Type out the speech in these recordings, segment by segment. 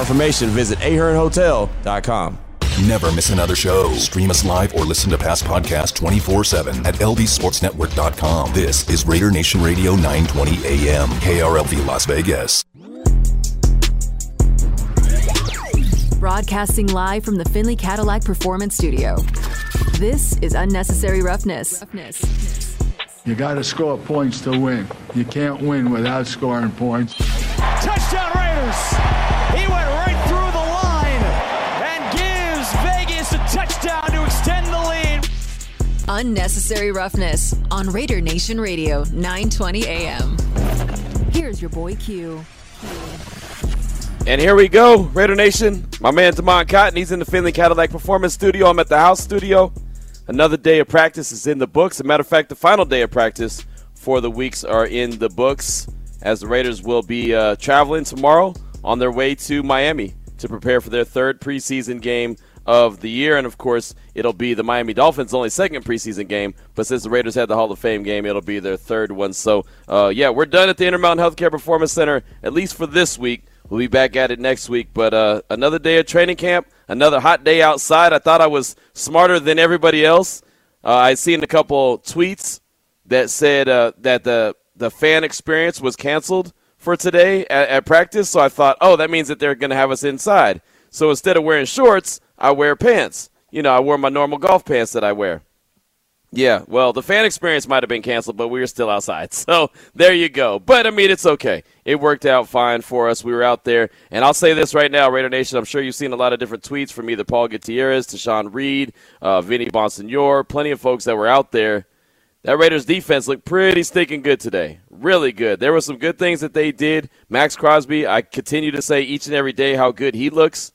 more information, visit ahernhotel.com. Never miss another show. Stream us live or listen to past podcasts 24 7 at lvsportsnetwork.com. This is Raider Nation Radio 920 AM, KRLV Las Vegas. Broadcasting live from the Finley Cadillac Performance Studio. This is Unnecessary Roughness. You got to score points to win. You can't win without scoring points. Touchdown Raiders! Unnecessary Roughness on Raider Nation Radio, 920 AM. Here's your boy Q. And here we go, Raider Nation. My man Damon Cotton, he's in the Finley Cadillac Performance Studio. I'm at the house studio. Another day of practice is in the books. As a matter of fact, the final day of practice for the weeks are in the books as the Raiders will be uh, traveling tomorrow on their way to Miami to prepare for their third preseason game of the year. And of course, it'll be the Miami Dolphins' only second preseason game. But since the Raiders had the Hall of Fame game, it'll be their third one. So, uh, yeah, we're done at the Intermountain Healthcare Performance Center, at least for this week. We'll be back at it next week. But uh, another day of training camp, another hot day outside. I thought I was smarter than everybody else. Uh, I seen a couple tweets that said uh, that the the fan experience was canceled for today at, at practice. So I thought, oh, that means that they're going to have us inside. So instead of wearing shorts, I wear pants. You know, I wear my normal golf pants that I wear. Yeah, well, the fan experience might have been canceled, but we were still outside. So there you go. But I mean, it's okay. It worked out fine for us. We were out there. And I'll say this right now, Raider Nation, I'm sure you've seen a lot of different tweets from either Paul Gutierrez to Sean Reed, uh, Vinny Bonsignore, plenty of folks that were out there. That Raiders defense looked pretty stinking good today. Really good. There were some good things that they did. Maxx Crosby, I continue to say each and every day how good he looks.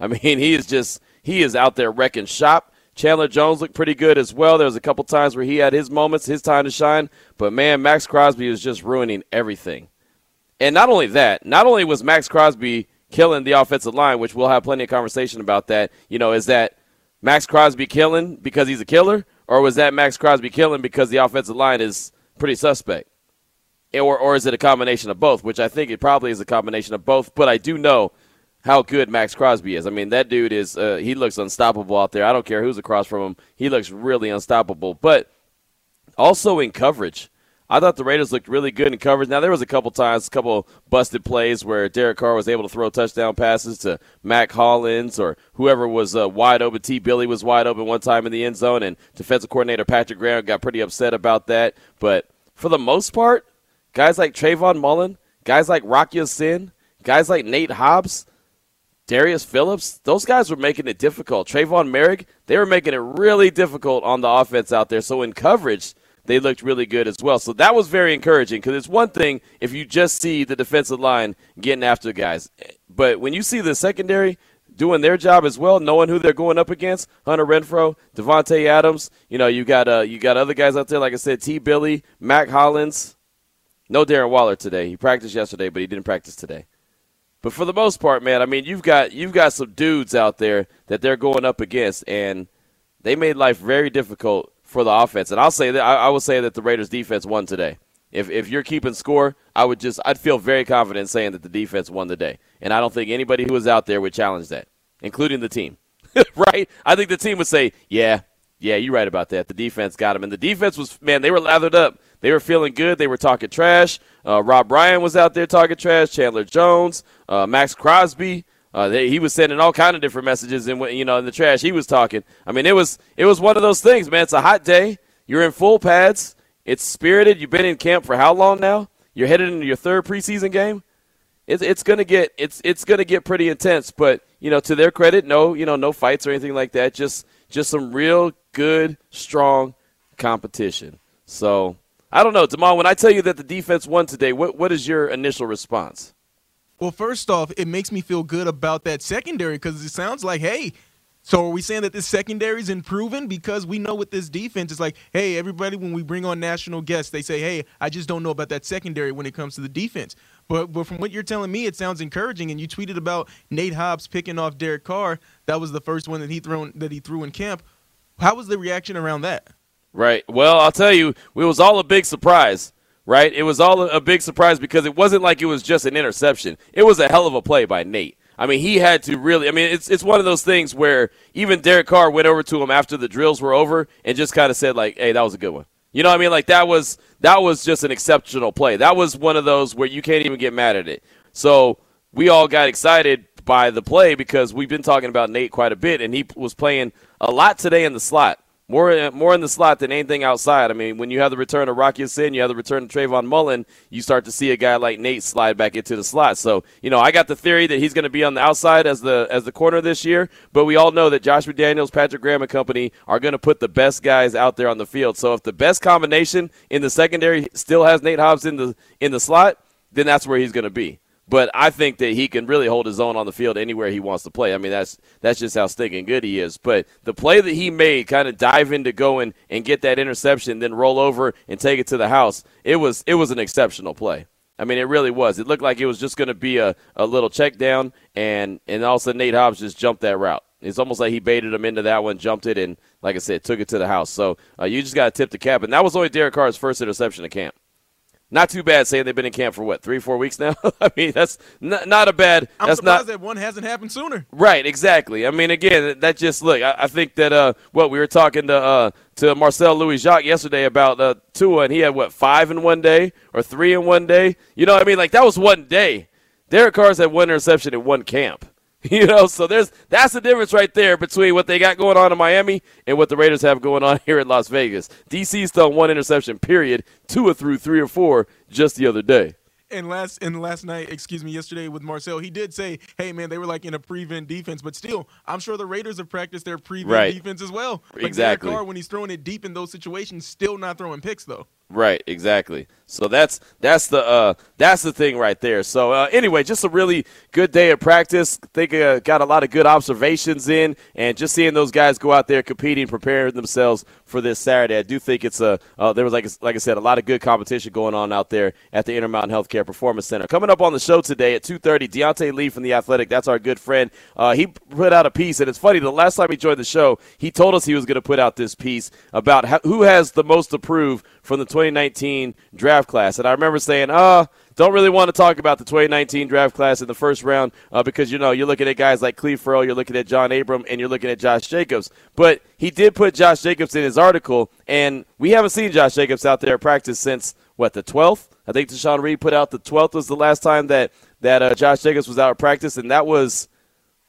I mean, he is just, he is out there wrecking shop. Chandler Jones looked pretty good as well. There was a couple times where he had his moments, his time to shine. But man, Maxx Crosby was just ruining everything. And not only that, not only was Maxx Crosby killing the offensive line, which we'll have plenty of conversation about that. You know, is that Maxx Crosby killing because he's a killer, or was that Maxx Crosby killing because the offensive line is pretty suspect? Or, or is it a combination of both? Which I think it probably is a combination of both. But I do know how good Maxx Crosby is. I mean, that dude is uh, he looks unstoppable out there. I don't care who's across from him. He looks really unstoppable. But also in coverage. I thought the Raiders looked really good in coverage. Now there was a couple times, a couple busted plays where Derek Carr was able to throw touchdown passes to Mack Hollins or whoever was uh, wide open. T. Billy was wide open one time in the end zone, and defensive coordinator Patrick Graham got pretty upset about that. But for the most part, guys like Trayvon Mullen, guys like Rock Ya-Sin, guys like Nate Hobbs, Darius Phillips, those guys were making it difficult. Tre'von Moehrig, they were making it really difficult on the offense out there. So in coverage, they looked really good as well. So that was very encouraging because it's one thing if you just see the defensive line getting after guys, but when you see the secondary doing their job as well, knowing who they're going up against, Hunter Renfrow, Davante Adams, you know, you got uh, you got other guys out there like I said, T. Billy, Mack Hollins. No Darren Waller today. He practiced yesterday, but he didn't practice today. But for the most part, man, I mean, you've got you've got some dudes out there that they're going up against, and they made life very difficult for the offense. And I'll say that I, I will say that the Raiders defense won today. If if you're keeping score, I would just I'd feel very confident saying that the defense won the day. And I don't think anybody who was out there would challenge that, including the team. right? I think the team would say, "Yeah, yeah, you're right about that. The defense got them." And the defense was man, they were lathered up. They were feeling good. They were talking trash. Uh, Rob Ryan was out there talking trash. Chandler Jones, uh, Maxx Crosby. Uh, they, he was sending all kind of different messages, and you know, in the trash he was talking. I mean, it was it was one of those things, man. It's a hot day. You're in full pads. It's spirited. You've been in camp for how long now? You're headed into your third preseason game. It's it's gonna get it's it's gonna get pretty intense. But you know, to their credit, no you know no fights or anything like that. Just just some real good, strong competition. So I don't know, Jamal. When I tell you that the defense won today, what what is your initial response? Well, first off, it makes me feel good about that secondary because it sounds like, hey, so are we saying that this secondary is improving? Because we know with this defense, it's like, hey, everybody, when we bring on national guests, they say, hey, I just don't know about that secondary when it comes to the defense. But but from what you're telling me, it sounds encouraging. And you tweeted about Nate Hobbs picking off Derek Carr. That was the first one that he thrown that he threw in camp. How was the reaction around that? Right. Well, I'll tell you, it was all a big surprise. Right. It was all a big surprise because it wasn't like it was just an interception. It was a hell of a play by Nate. I mean, he had to really. I mean, it's it's one of those things where even Derek Carr went over to him after the drills were over and just kind of said like, "Hey, that was a good one." You know what I mean? Like that was that was just an exceptional play. That was one of those where you can't even get mad at it. So we all got excited by the play because we've been talking about Nate quite a bit, and he was playing a lot today in the slot. More, uh, more in the slot than anything outside. I mean, when you have the return of Rock Ya-Sin, you have the return of Trayvon Mullen, you start to see a guy like Nate slide back into the slot. So, you know, I got the theory that he's going to be on the outside as the as the corner this year, but we all know that Josh McDaniels, Patrick Graham, and company are going to put the best guys out there on the field. So, if the best combination in the secondary still has Nate Hobbs in the in the slot, then that's where he's going to be. But I think that he can really hold his own on the field anywhere he wants to play. I mean, that's that's just how stinking good he is. But the play that he made, kind of dive into going and get that interception, then roll over and take it to the house, it was it was an exceptional play. I mean, it really was. It looked like it was just going to be a, a little check down, and, and all of a sudden Nate Hobbs just jumped that route. It's almost like he baited him into that one, jumped it, and like I said, took it to the house. So uh, you just got to tip the cap. And that was only Derek Carr's first interception of camp. Not too bad saying they've been in camp for what three, four weeks now. I mean, that's n- not a bad. I'm that's surprised not that one hasn't happened sooner. right. Exactly. I mean, again, that just look. I, I think that uh, what we were talking to uh, to Marcel Louis Jacques yesterday about uh, Tua, and he had what five in one day or three in one day. You know, what I mean, like that was one day. Derek Carr's had one interception in one camp. You know, so there's that's the difference right there between what they got going on in Miami and what the Raiders have going on here in Las Vegas. DC's thrown one interception, period. Tua threw three or four just the other day. And last and last night, excuse me, yesterday with Marcel, he did say, "Hey man, they were like in a prevent defense, but still, I'm sure the Raiders have practiced their prevent Right. defense as well. Like Exactly. Derek Carr, when he's throwing it deep in those situations, still not throwing picks though. Right, exactly. So that's that's the uh, that's the thing right there. So uh, anyway, just a really good day of practice. think uh, got a lot of good observations in, and just seeing those guys go out there competing, preparing themselves for this Saturday. I do think it's a uh, there was like like I said a lot of good competition going on out there at the Intermountain Healthcare Performance Center. Coming up on the show today at two thirty, Deontay Lee from the Athletic. That's our good friend. Uh, he put out a piece, and it's funny. The last time he joined the show, he told us he was going to put out this piece about how, who has the most to prove from the 2019 draft class. And I remember saying, "Oh, don't really want to talk about the 2019 draft class in the first round uh, because you know you're looking at guys like Clelin Ferrell, you're looking at John Abram, and you're looking at Josh Jacobs." But he did put Josh Jacobs in his article, and we haven't seen Josh Jacobs out there at practice since what the 12th. I think Tashan Reed put out the 12th was the last time that that uh, Josh Jacobs was out of practice, and that was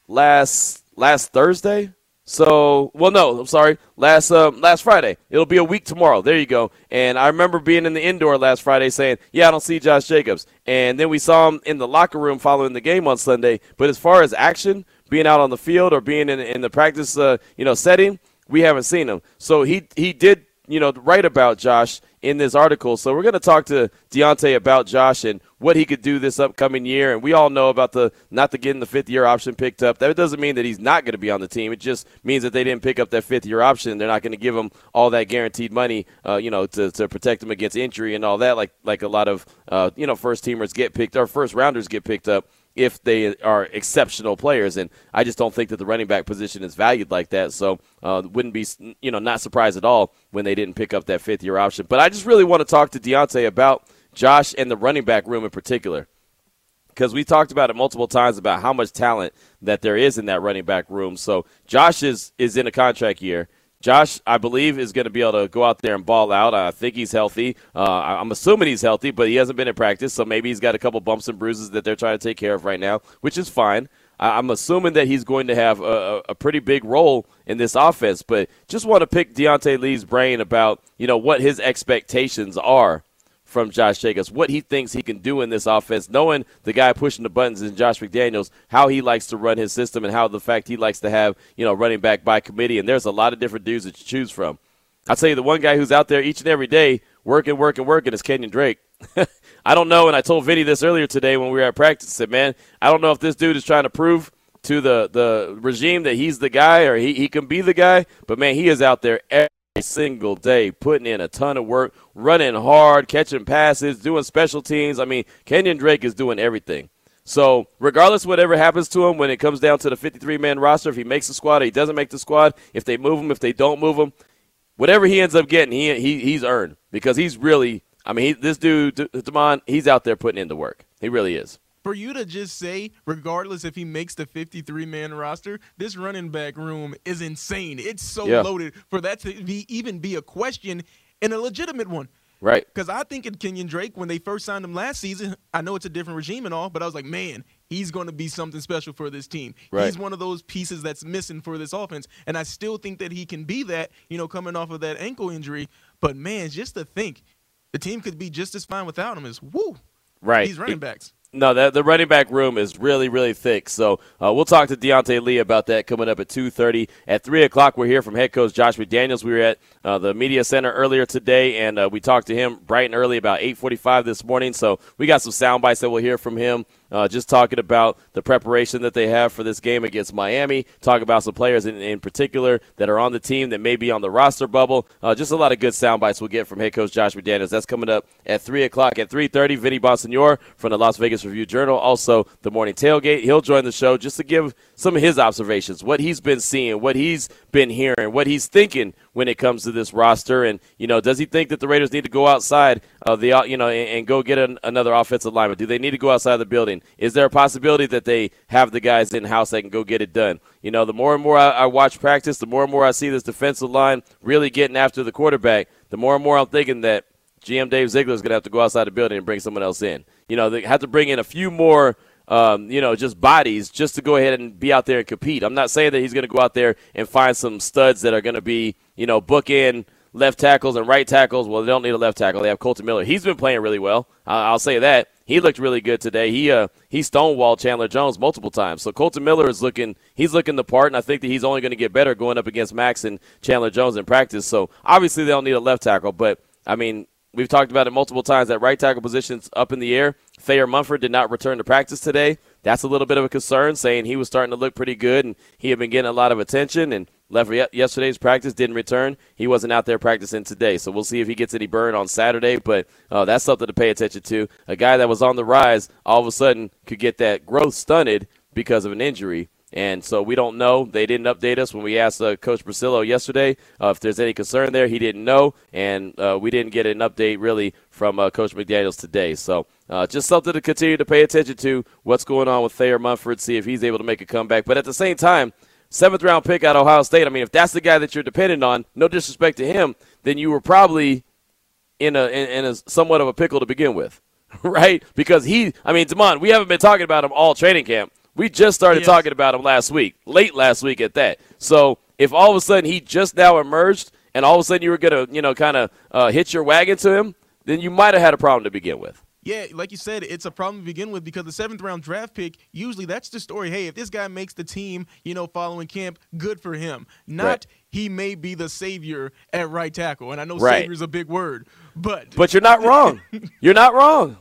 last last Thursday. So, well, no, I'm sorry, last um, last Friday. It'll be a week tomorrow. There you go. And I remember being in the indoor last Friday saying, "Yeah, I don't see Josh Jacobs." And then we saw him in the locker room following the game on Sunday. But as far as action, being out on the field or being in in the practice, uh, you know, setting, we haven't seen him. So he he did you know, write about Josh in this article. So we're going to talk to Deontay about Josh and what he could do this upcoming year. And we all know about the not to getting the fifth year option picked up. That doesn't mean that he's not going to be on the team. It just means that they didn't pick up that fifth year option. They're not going to give him all that guaranteed money, uh, you know, to, to protect him against injury and all that. Like like a lot of uh, you know first teamers get picked or first rounders get picked up if they are exceptional players. And I just don't think that the running back position is valued like that. So uh, wouldn't be, you know, not surprised at all when they didn't pick up that fifth year option. But I just really want to talk to Deontay about Josh and the running back room in particular. Because we talked about it multiple times about how much talent that there is in that running back room. So Josh is is in a contract year. Josh, I believe, is going to be able to go out there and ball out. I think he's healthy. Uh, I'm assuming he's healthy, but he hasn't been in practice, so maybe he's got a couple bumps and bruises that they're trying to take care of right now, which is fine. I- I'm assuming that he's going to have a, a pretty big role in this offense, but just want to pick Deontay Lee's brain about you know what his expectations are from Josh Jacobs, what he thinks he can do in this offense, knowing the guy pushing the buttons is Josh McDaniels, how he likes to run his system, and how the fact he likes to have you know running back by committee. And there's a lot of different dudes that you choose from. I'll tell you, the one guy who's out there each and every day working, working, working is Kenyan Drake. I don't know, and I told Vinny this earlier today when we were at practice. Said, man, I don't know if this dude is trying to prove to the, the regime that he's the guy or he, he can be the guy, but man, he is out there every single day putting in a ton of work, running hard, catching passes, doing special teams. I mean, Kenyan Drake is doing everything. So, regardless whatever happens to him when it comes down to the 53 man roster, if he makes the squad or he doesn't make the squad, if they move him, if they don't move him, whatever he ends up getting, he, he he's earned because he's really. I mean, he, this dude, Damon, he's out there putting in the work. He really is. For you to just say, regardless if he makes the 53 man roster, this running back room is insane. It's so Yeah. loaded for that to be even be a question and a legitimate one. Right. Because I think in Kenyan Drake, when they first signed him last season, I know it's a different regime and all, but I was like, man, he's going to be something special for this team. Right. He's one of those pieces that's missing for this offense. And I still think that he can be that, you know, coming off of that ankle injury. But man, just to think the team could be just as fine without him is woo. Right. These running backs. No, that the running back room is really, really thick. So uh, we'll talk to Deontay Lee about that coming up at two thirty. At three o'clock, we're here from head coach Josh McDaniels. We were at uh, the media center earlier today, and uh, we talked to him bright and early about eight forty-five this morning. So we got some sound bites that we'll hear from him. Uh, just talking about the preparation that they have for this game against Miami. Talk about some players in, in particular that are on the team that may be on the roster bubble. Uh, just a lot of good sound bites we'll get from head coach Josh McDaniels. That's coming up at three o'clock. At three thirty, Vinny Bonsignore from the Las Vegas Review Journal, also the morning tailgate. He'll join the show just to give some of his observations, what he's been seeing, what he's been hearing, what he's thinking when it comes to this roster, and you know, does he think that the Raiders need to go outside of the you know and, and go get an, another offensive lineman? Do they need to go outside of the building? Is there a possibility that they have the guys in house that can go get it done? You know, the more and more I, I watch practice, the more and more I see this defensive line really getting after the quarterback. The more and more I'm thinking that GM Dave Ziegler is going to have to go outside the building and bring someone else in. You know, they have to bring in a few more um, you know, just bodies just to go ahead and be out there and compete. I'm not saying that he's going to go out there and find some studs that are going to be, you know, bookend left tackles and right tackles. Well, they don't need a left tackle. They have Kolton Miller. He's been playing really well. I'll say that. He looked really good today. He uh he stonewalled Chandler Jones multiple times. So Kolton Miller is looking he's looking the part, and I think that he's only going to get better going up against Max and Chandler Jones in practice. So obviously they don't need a left tackle, but I mean we've talked about it multiple times that right tackle position's up in the air. Thayer Munford did not return to practice today. That's a little bit of a concern, saying he was starting to look pretty good and he had been getting a lot of attention and left yesterday's practice, didn't return. He wasn't out there practicing today, so we'll see if he gets any burn on Saturday. But uh, that's something to pay attention to. A guy that was on the rise all of a sudden could get that growth stunted because of an injury. And so we don't know. They didn't update us when we asked uh, Coach Bricillo yesterday uh, if there's any concern there. He didn't know, and uh, we didn't get an update really from uh, Coach McDaniels today. So uh, just something to continue to pay attention to. What's going on with Thayer Munford? See if he's able to make a comeback. But at the same time, seventh round pick out of Ohio State. I mean, if that's the guy that you're dependent on, no disrespect to him, then you were probably in a in, in a somewhat of a pickle to begin with, right? Because he, I mean, Demond, we haven't been talking about him all training camp. We just started Yes. talking about him last week, late last week at that. So if all of a sudden he just now emerged, and all of a sudden you were gonna, you know, kind of uh, hitch your wagon to him, then you might have had a problem to begin with. Yeah, like you said, it's a problem to begin with because the seventh round draft pick, usually that's the story. Hey, if this guy makes the team, you know, following camp, good for him. Not Right. he may be the savior at right tackle. And I know Right. savior is a big word, but But you're not wrong. you're not wrong.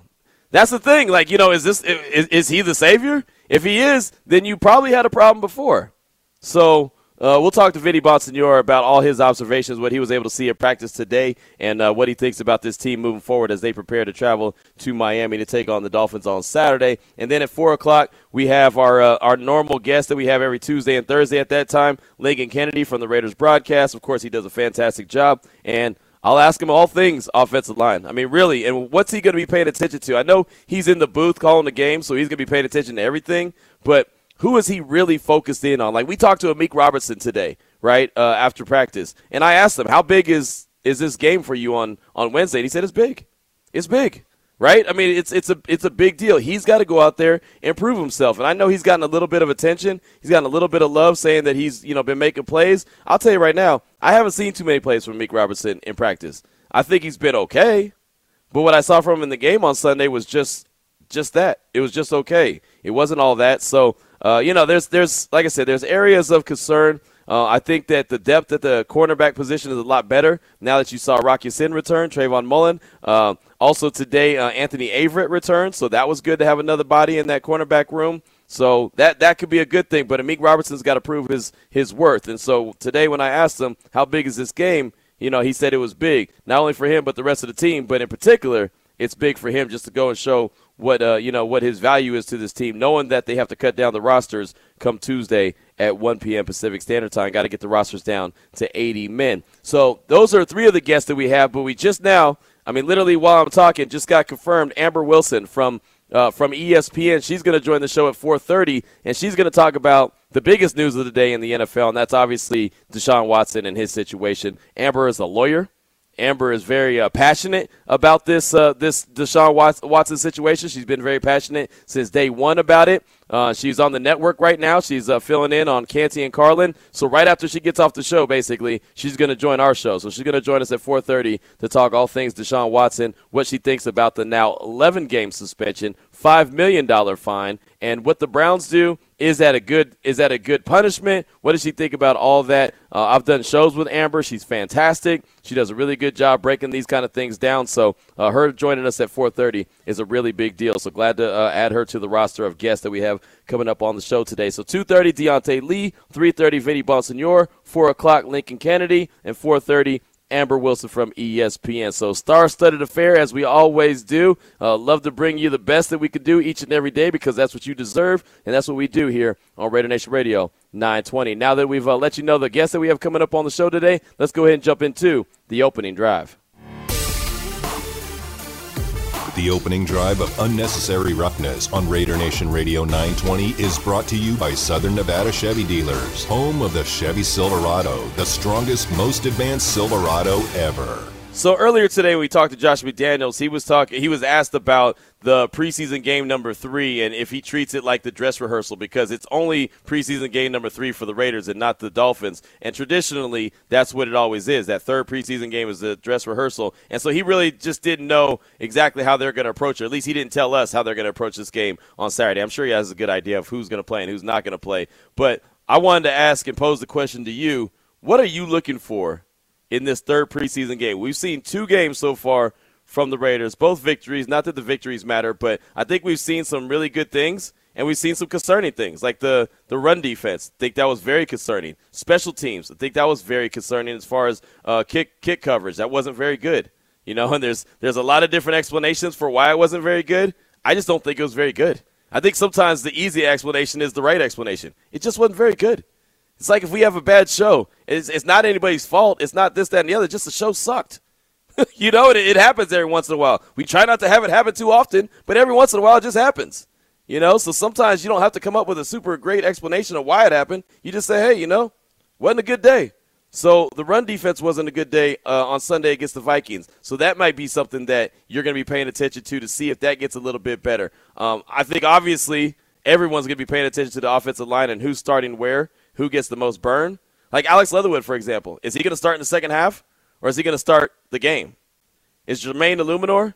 That's the thing. Like, you know, is this is, is he the savior? If he is, then you probably had a problem before. So uh, we'll talk to Vinny Bonsignore about all his observations, what he was able to see at practice today, and uh, what he thinks about this team moving forward as they prepare to travel to Miami to take on the Dolphins on Saturday. And then at four o'clock, we have our uh, our normal guest that we have every Tuesday and Thursday at that time, Lincoln Kennedy from the Raiders broadcast. Of course, he does a fantastic job, and I'll ask him all things offensive line. I mean, really, and what's he going to be paying attention to? I know he's in the booth calling the game, so he's going to be paying attention to everything, but who is he really focused in on? Like we talked to Amik Robertson today, right uh, after practice, and I asked him how big is is this game for you on on Wednesday. And he said it's big, it's big, right? I mean, it's it's a it's a big deal. He's got to go out there and prove himself, and I know he's gotten a little bit of attention. He's gotten a little bit of love, saying that he's you know been making plays. I'll tell you right now, I haven't seen too many plays from Amik Robertson in practice. I think he's been okay, but what I saw from him in the game on Sunday was just just that. It was just okay. It wasn't all that. So uh, you know, there's there's like I said, there's areas of concern. Uh, I think that the depth at the cornerback position is a lot better now that you saw Rock Ya-Sin return, Trayvon Mullen. Uh, also today, uh, Anthony Averett returned, so that was good to have another body in that cornerback room. So that that could be a good thing. But Amik Robertson's got to prove his his worth. And so today, when I asked him how big is this game, you know, he said it was big, not only for him but the rest of the team. But in particular, it's big for him just to go and show what uh, you know what his value is to this team, knowing that they have to cut down the rosters come Tuesday at 1 p.m. Pacific Standard Time. Got to get the rosters down to 80 men. So those are three of the guests that we have, but we just now, I mean, literally while I'm talking, just got confirmed Amber Wilson from uh, from ESPN. She's going to join the show at 4:30, and she's going to talk about the biggest news of the day in the NFL, and that's obviously Deshaun Watson and his situation. Amber is a lawyer. Amber is very uh, passionate about this uh, this Deshaun Watson situation. She's been very passionate since day one about it. Uh, she's on the network right now. She's uh, filling in on Canty and Carlin. So right after she gets off the show, basically, she's going to join our show. So she's going to join us at 4:30 to talk all things Deshaun Watson, what she thinks about the now 11 game suspension, five million dollar fine, and what the Browns do. Is that a good? Is that a good punishment? What does she think about all that? Uh, I've done shows with Amber. She's fantastic. She does a really good job breaking these kind of things down. So uh, her joining us at 4:30 is a really big deal. So glad to uh, add her to the roster of guests that we have coming up on the show today. So 2:30 Deontay Lee, 3:30 Vinny Bonsignore, 4 o'clock Lincoln Kennedy, and 4:30 Amber Wilson from ESPN. So, star studded affair as we always do. Uh, love to bring you the best that we can do each and every day because that's what you deserve, and that's what we do here on Raider Nation Radio 920. Now that we've uh, let you know the guests that we have coming up on the show today, let's go ahead and jump into the opening drive. The opening drive of Unnecessary Roughness on Raider Nation Radio 920 is brought to you by Southern Nevada Chevy Dealers, home of the Chevy Silverado, the strongest, most advanced Silverado ever. So earlier today, we talked to Josh McDaniels. He was talking. He was asked about the preseason game number three and if he treats it like the dress rehearsal because it's only preseason game number three for the Raiders and not the Dolphins. And traditionally, that's what it always is. That third preseason game is the dress rehearsal. And so he really just didn't know exactly how they're going to approach it. At least he didn't tell us how they're going to approach this game on Saturday. I'm sure he has a good idea of who's going to play and who's not going to play. But I wanted to ask and pose the question to you: What are you looking for in this third preseason game. We've seen two games so far from the Raiders, both victories. Not that the victories matter, but I think we've seen some really good things and we've seen some concerning things like the the run defense. I think that was very concerning. Special teams, I think that was very concerning as far as uh, kick kick coverage. That wasn't very good. You know, and there's there's a lot of different explanations for why it wasn't very good. I just don't think it was very good. I think sometimes the easy explanation is the right explanation. It just wasn't very good. It's like if we have a bad show, it's, it's not anybody's fault. It's not this, that, and the other. Just the show sucked. you know, it, it happens every once in a while. We try not to have it happen too often, but every once in a while it just happens. You know, so sometimes you don't have to come up with a super great explanation of why it happened. You just say, hey, you know, wasn't a good day. So the run defense wasn't a good day uh, on Sunday against the Vikings. So that might be something that you're going to be paying attention to to see if that gets a little bit better. Um, I think obviously everyone's going to be paying attention to the offensive line and who's starting where who gets the most burn. Like Alex Leatherwood, for example, is he going to start in the second half, or is he going to start the game? Is Jermaine Eluemunor,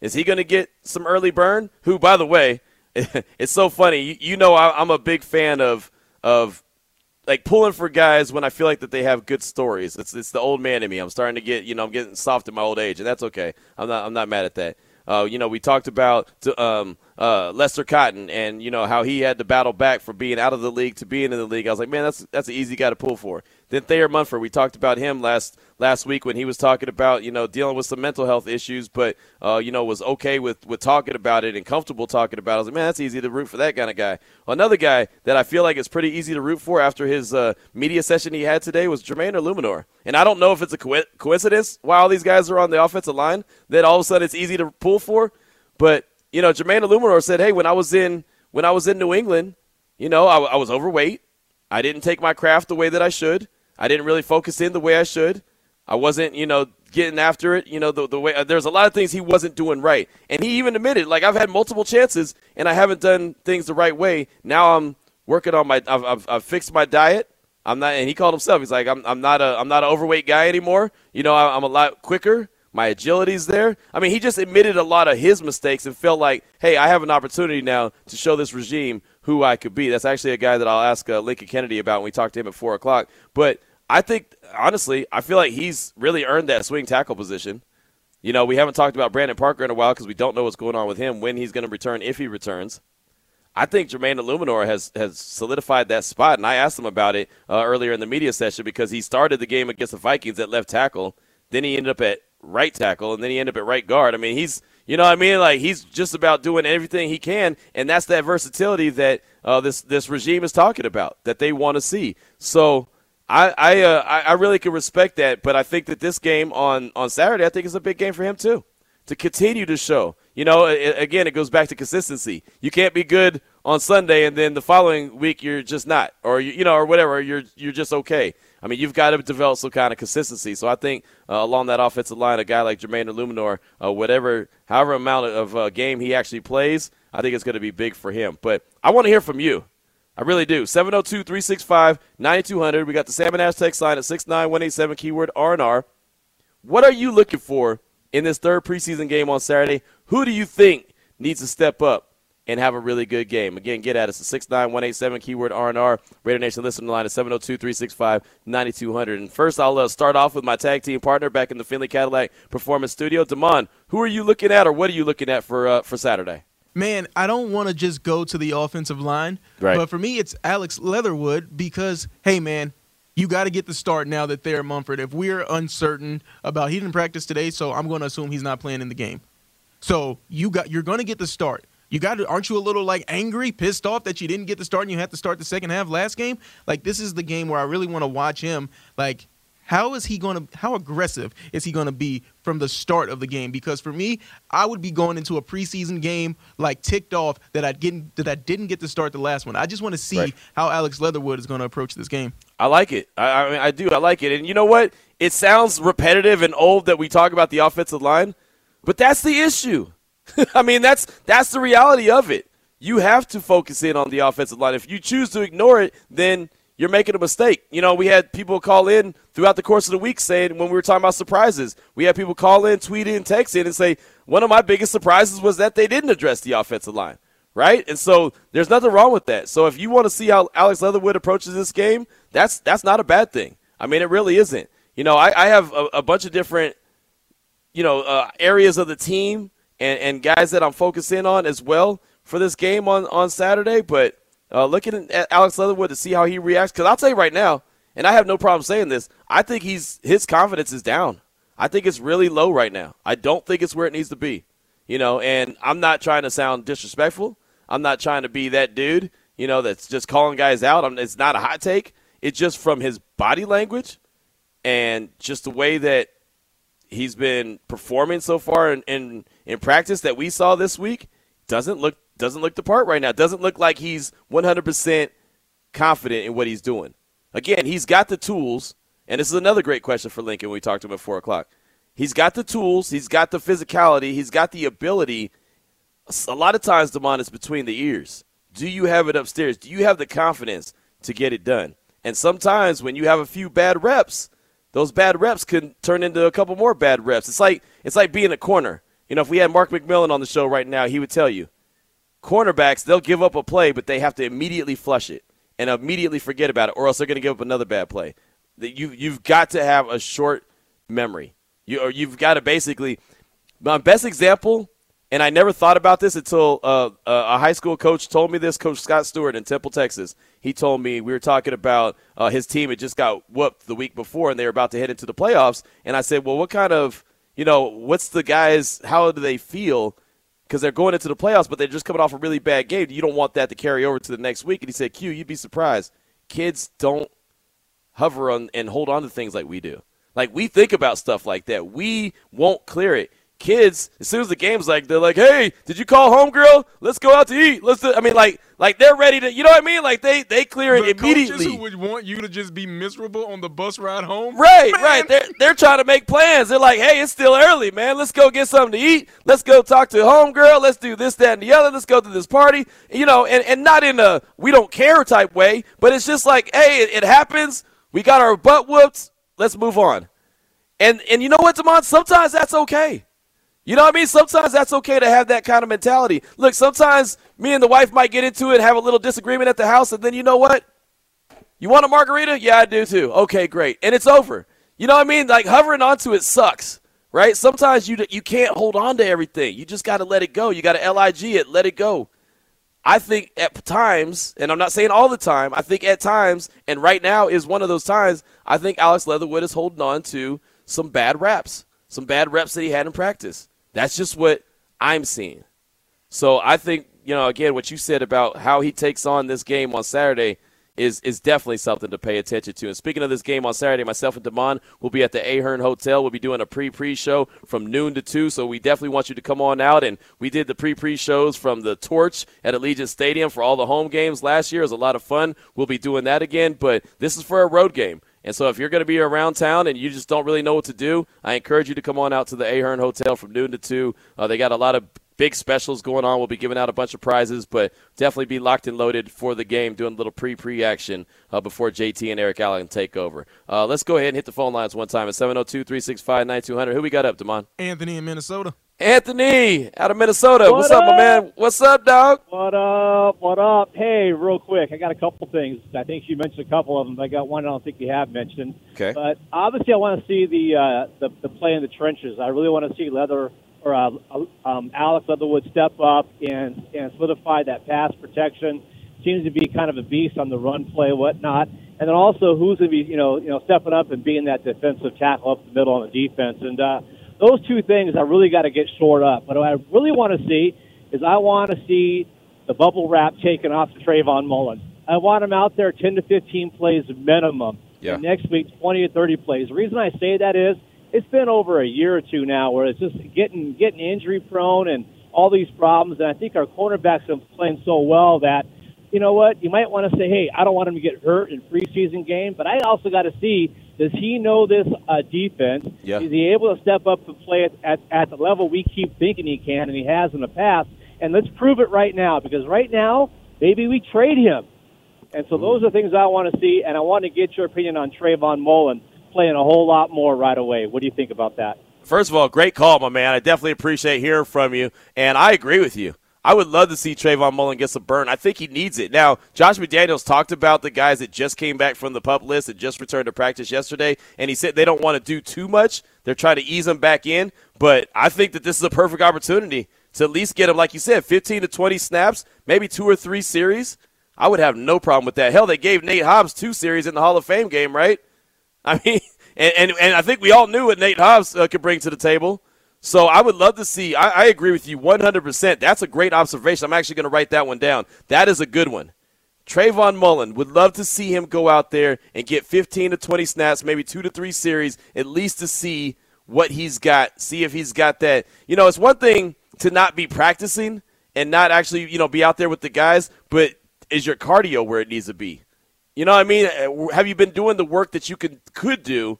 is he going to get some early burn? Who, by the way, it's so funny. You, you know, I, I'm a big fan of of like pulling for guys when I feel like that they have good stories. It's it's the old man in me. I'm starting to get you know I'm getting soft in my old age, and that's okay. I'm not I'm not mad at that. Uh, you know, we talked about um, uh, Lester Cotton and you know how he had to battle back from being out of the league to being in the league. I was like, man, that's that's an easy guy to pull for. Then Thayer Munford, we talked about him last last week when he was talking about you know dealing with some mental health issues, but uh, you know was okay with with talking about it and comfortable talking about. it. I was like, man, that's easy to root for that kind of guy. Another guy that I feel like is pretty easy to root for after his uh, media session he had today was Jermaine Eluemunor. And I don't know if it's a co- coincidence why all these guys are on the offensive line that all of a sudden it's easy to pull for, but you know, Jermaine Eluemunor said, "Hey, when I was in when I was in New England, you know, I, I was overweight. I didn't take my craft the way that I should. I didn't really focus in the way I should. I wasn't, you know, getting after it. You know, the, the way uh, there's a lot of things he wasn't doing right, and he even admitted, like, I've had multiple chances and I haven't done things the right way. Now I'm working on my, I've, I've, I've fixed my diet." I'm not, and he called himself. He's like, I'm, I'm not a, I'm not an overweight guy anymore. You know, I, I'm a lot quicker. My agility's there. I mean, he just admitted a lot of his mistakes and felt like, hey, I have an opportunity now to show this regime who I could be. That's actually a guy that I'll ask uh, Lincoln Kennedy about when we talk to him at 4 o'clock. But I think, honestly, I feel like he's really earned that swing tackle position. You know, we haven't talked about Brandon Parker in a while because we don't know what's going on with him, when he's going to return, if he returns. I think Jermaine Eluemunor has has solidified that spot, and I asked him about it uh, earlier in the media session because he started the game against the Vikings at left tackle. Then he ended up at right tackle, and then he ended up at right guard. I mean, he's you know what I mean? Like he's just about doing everything he can, and that's that versatility that uh, this this regime is talking about that they want to see. So I I, uh, I really can respect that, but I think that this game on on Saturday, I think is a big game for him too, to continue to show. You know, it, again, it goes back to consistency. You can't be good on Sunday and then the following week you're just not, or you, you know, or whatever. You're you're just okay. I mean, you've got to develop some kind of consistency. So I think uh, along that offensive line, a guy like Jermaine Eluemunor, uh, whatever, however amount of uh, game he actually plays, I think it's going to be big for him. But I want to hear from you. I really do. 702 365 9200. We got the Salmon Ash text line at 69187, keyword R&R. What are you looking for in this third preseason game on Saturday? Who do you think needs to step up and have a really good game? Again, get at us at 69187, keyword R&R. Raider Nation listening line at 702-365-9200. And first, I'll uh, start off with my tag team partner back in the Finley Cadillac Performance Studio. Damon, who are you looking at or what are you looking at for, uh, for Saturday? Man, I don't want to just go to the offensive line, right. but for me, it's Alex Leatherwood because, hey, man, you got to get the start now that they're Munford. If we're uncertain about he didn't practice today, so I'm going to assume he's not playing in the game. So you got you're going to get the start. You got to, aren't you a little like angry, pissed off that you didn't get the start and you had to start the second half last game? Like this is the game where I really want to watch him. Like how is he going to how aggressive is he going to be from the start of the game? Because for me i would be going into a preseason game like ticked off that i didn't that i didn't get to start the last one. I just want to see right. how alex leatherwood is going to approach this game. I like it. I, I mean i do. I like it. And you know what? It sounds repetitive and old that we talk about the offensive line but that's the issue. I mean that's that's the reality of it. You have to focus in on the offensive line. If you choose to ignore it then you're making a mistake. You know, we had people call in throughout the course of the week saying when we were talking about surprises, we had people call in, tweet in, text in, and say one of my biggest surprises was that they didn't address the offensive line, right? And so there's nothing wrong with that. So if you want to see how Alex Leatherwood approaches this game, that's that's not a bad thing. I mean, it really isn't. You know, I, I have a, a, bunch of different, you know, uh, areas of the team and, and guys that I'm focusing on as well for this game on, on Saturday, but uh, looking at Alex Leatherwood to see how he reacts. Because I'll tell you right now, and I have no problem saying this, I think he's his confidence is down. I think it's really low right now. I don't think it's where it needs to be. You know, and I'm not trying to sound disrespectful. I'm not trying to be that dude, you know, that's just calling guys out. I'm, it's not a hot take. It's just from his body language and just the way that he's been performing so far in, in, in practice that we saw this week doesn't look doesn't look the part right now. Doesn't look like he's 100% confident in what he's doing. Again, he's got the tools, and this is another great question for Lincoln when we talked to him at 4 o'clock. He's got the tools, he's got the physicality, he's got the ability. A lot of times, Damon, is between the ears. Do you have it upstairs? Do you have the confidence to get it done? And sometimes when you have a few bad reps, those bad reps can turn into a couple more bad reps. It's like it's like being a corner. You know, if we had Mark McMillan on the show right now, he would tell you cornerbacks, they'll give up a play, but they have to immediately flush it and immediately forget about it, or else they're going to give up another bad play. You, you've got to have a short memory. You, or you've got to basically. My best example, and I never thought about this until uh, a high school coach told me this, Coach Scott Stewart in Temple, Texas. He told me we were talking about uh, his team had just got whooped the week before, and they were about to head into the playoffs. And I said, well, what kind of, you know, what's the guys, how do they feel – because they're going into the playoffs, but they're just coming off a really bad game. You don't want that to carry over to the next week. And he said, Q, you'd be surprised. Kids don't hover on and hold on to things like we do. Like we think about stuff like that. We won't clear it kids, as soon as the game's like, they're like, "Hey, did you call home, girl? Let's go out to eat." Let's. Do, I mean, like, like they're ready to. You know what I mean? Like they they clear it the immediately. Coaches who would want you to just be miserable on the bus ride home. Right, man. right. They're they're trying to make plans. They're like, "Hey, it's still early, man. Let's go get something to eat. Let's go talk to home girl. Let's do this, that, and the other. Let's go to this party." You know, and and not in a we don't care type way, but it's just like, "Hey, it, it happens. We got our butt whooped. Let's move on." And and you know what, Damon? Sometimes that's okay. You know what I mean? Sometimes that's okay to have that kind of mentality. Look, sometimes me and the wife might get into it and have a little disagreement at the house, and then you know what? You want a margarita? Yeah, I do too. Okay, great. And it's over. You know what I mean? Like hovering onto it sucks, right? Sometimes you you can't hold on to everything. You just got to let it go. You got to lig it, let it go. I think at times, and I'm not saying all the time, I think at times, and right now is one of those times, I think Alex Leatherwood is holding on to some bad reps, some bad reps that he had in practice. That's just what I'm seeing. So I think, you know, again, what you said about how he takes on this game on Saturday, is is definitely something to pay attention to. And speaking of this game on Saturday, myself and Damon will be at the Ahern Hotel. We'll be doing a pre-pre show from noon to two. So we definitely want you to come on out. And we did the pre-pre shows from the Torch at Allegiant Stadium for all the home games last year. It was a lot of fun. We'll be doing that again. But this is for a road game. And so if you're going to be around town and you just don't really know what to do, I encourage you to come on out to the Ahern Hotel from noon to 2. Uh, they got a lot of big specials going on. We'll be giving out a bunch of prizes, but definitely be locked and loaded for the game, doing a little pre pre action uh, before JT and Eric Allen take over. Uh, let's go ahead and hit the phone lines one time at 702 365 9200. Who we got up, Damon? Anthony in Minnesota. Anthony out of Minnesota. What What's up, my man? What's up, dog? What up? What up? Hey, real quick, I got a couple things. I think you mentioned a couple of them. I got one I don't think you have mentioned. Okay. But obviously, I want to see the uh, the, the play in the trenches. I really want to see Leather or uh, um, Alex Leatherwood step up and and solidify that pass protection. Seems to be kind of a beast on the run play, whatnot. And then also, who's going to be you know you know stepping up and being that defensive tackle up the middle on the defense. And uh, those two things I really got to get shored up. But what I really want to see is I want to see the bubble wrap taken off to Trayvon Mullen. I want him out there 10 to 15 plays minimum. Yeah. Next week, 20 to 30 plays. The reason I say that is it's been over a year or two now where it's just getting getting injury prone and all these problems. And I think our cornerbacks have been playing so well that, you know what, you might want to say, hey, I don't want him to get hurt in preseason game, but I also got to see does he know this uh, defense? Yeah. Is he able to step up and play at, at, at the level we keep thinking he can and he has in the past? And let's prove it right now because right now, maybe we trade him. And so those are things I want to see, and I want to get your opinion on Trayvon Mullen playing a whole lot more right away. What do you think about that? First of all, great call, my man. I definitely appreciate hearing from you, and I agree with you. I would love to see Trayvon Mullen get some burn. I think he needs it. Now, Josh McDaniels talked about the guys that just came back from the pup list and just returned to practice yesterday, and he said they don't want to do too much. They're trying to ease them back in, but I think that this is a perfect opportunity to at least get them, like you said, 15 to 20 snaps, maybe two or three series. I would have no problem with that. Hell, they gave Nate Hobbs two series in the Hall of Fame game, right? I mean, and, and, and I think we all knew what Nate Hobbs uh, could bring to the table. So I would love to see. I, I agree with you 100%. That's a great observation. I'm actually going to write that one down. That is a good one. Trayvon Mullen would love to see him go out there and get 15 to 20 snaps, maybe two to three series, at least to see what he's got. See if he's got that. You know, it's one thing to not be practicing and not actually, you know, be out there with the guys, but is your cardio where it needs to be? You know what I mean? Uh, Have you been doing the work that you could could do,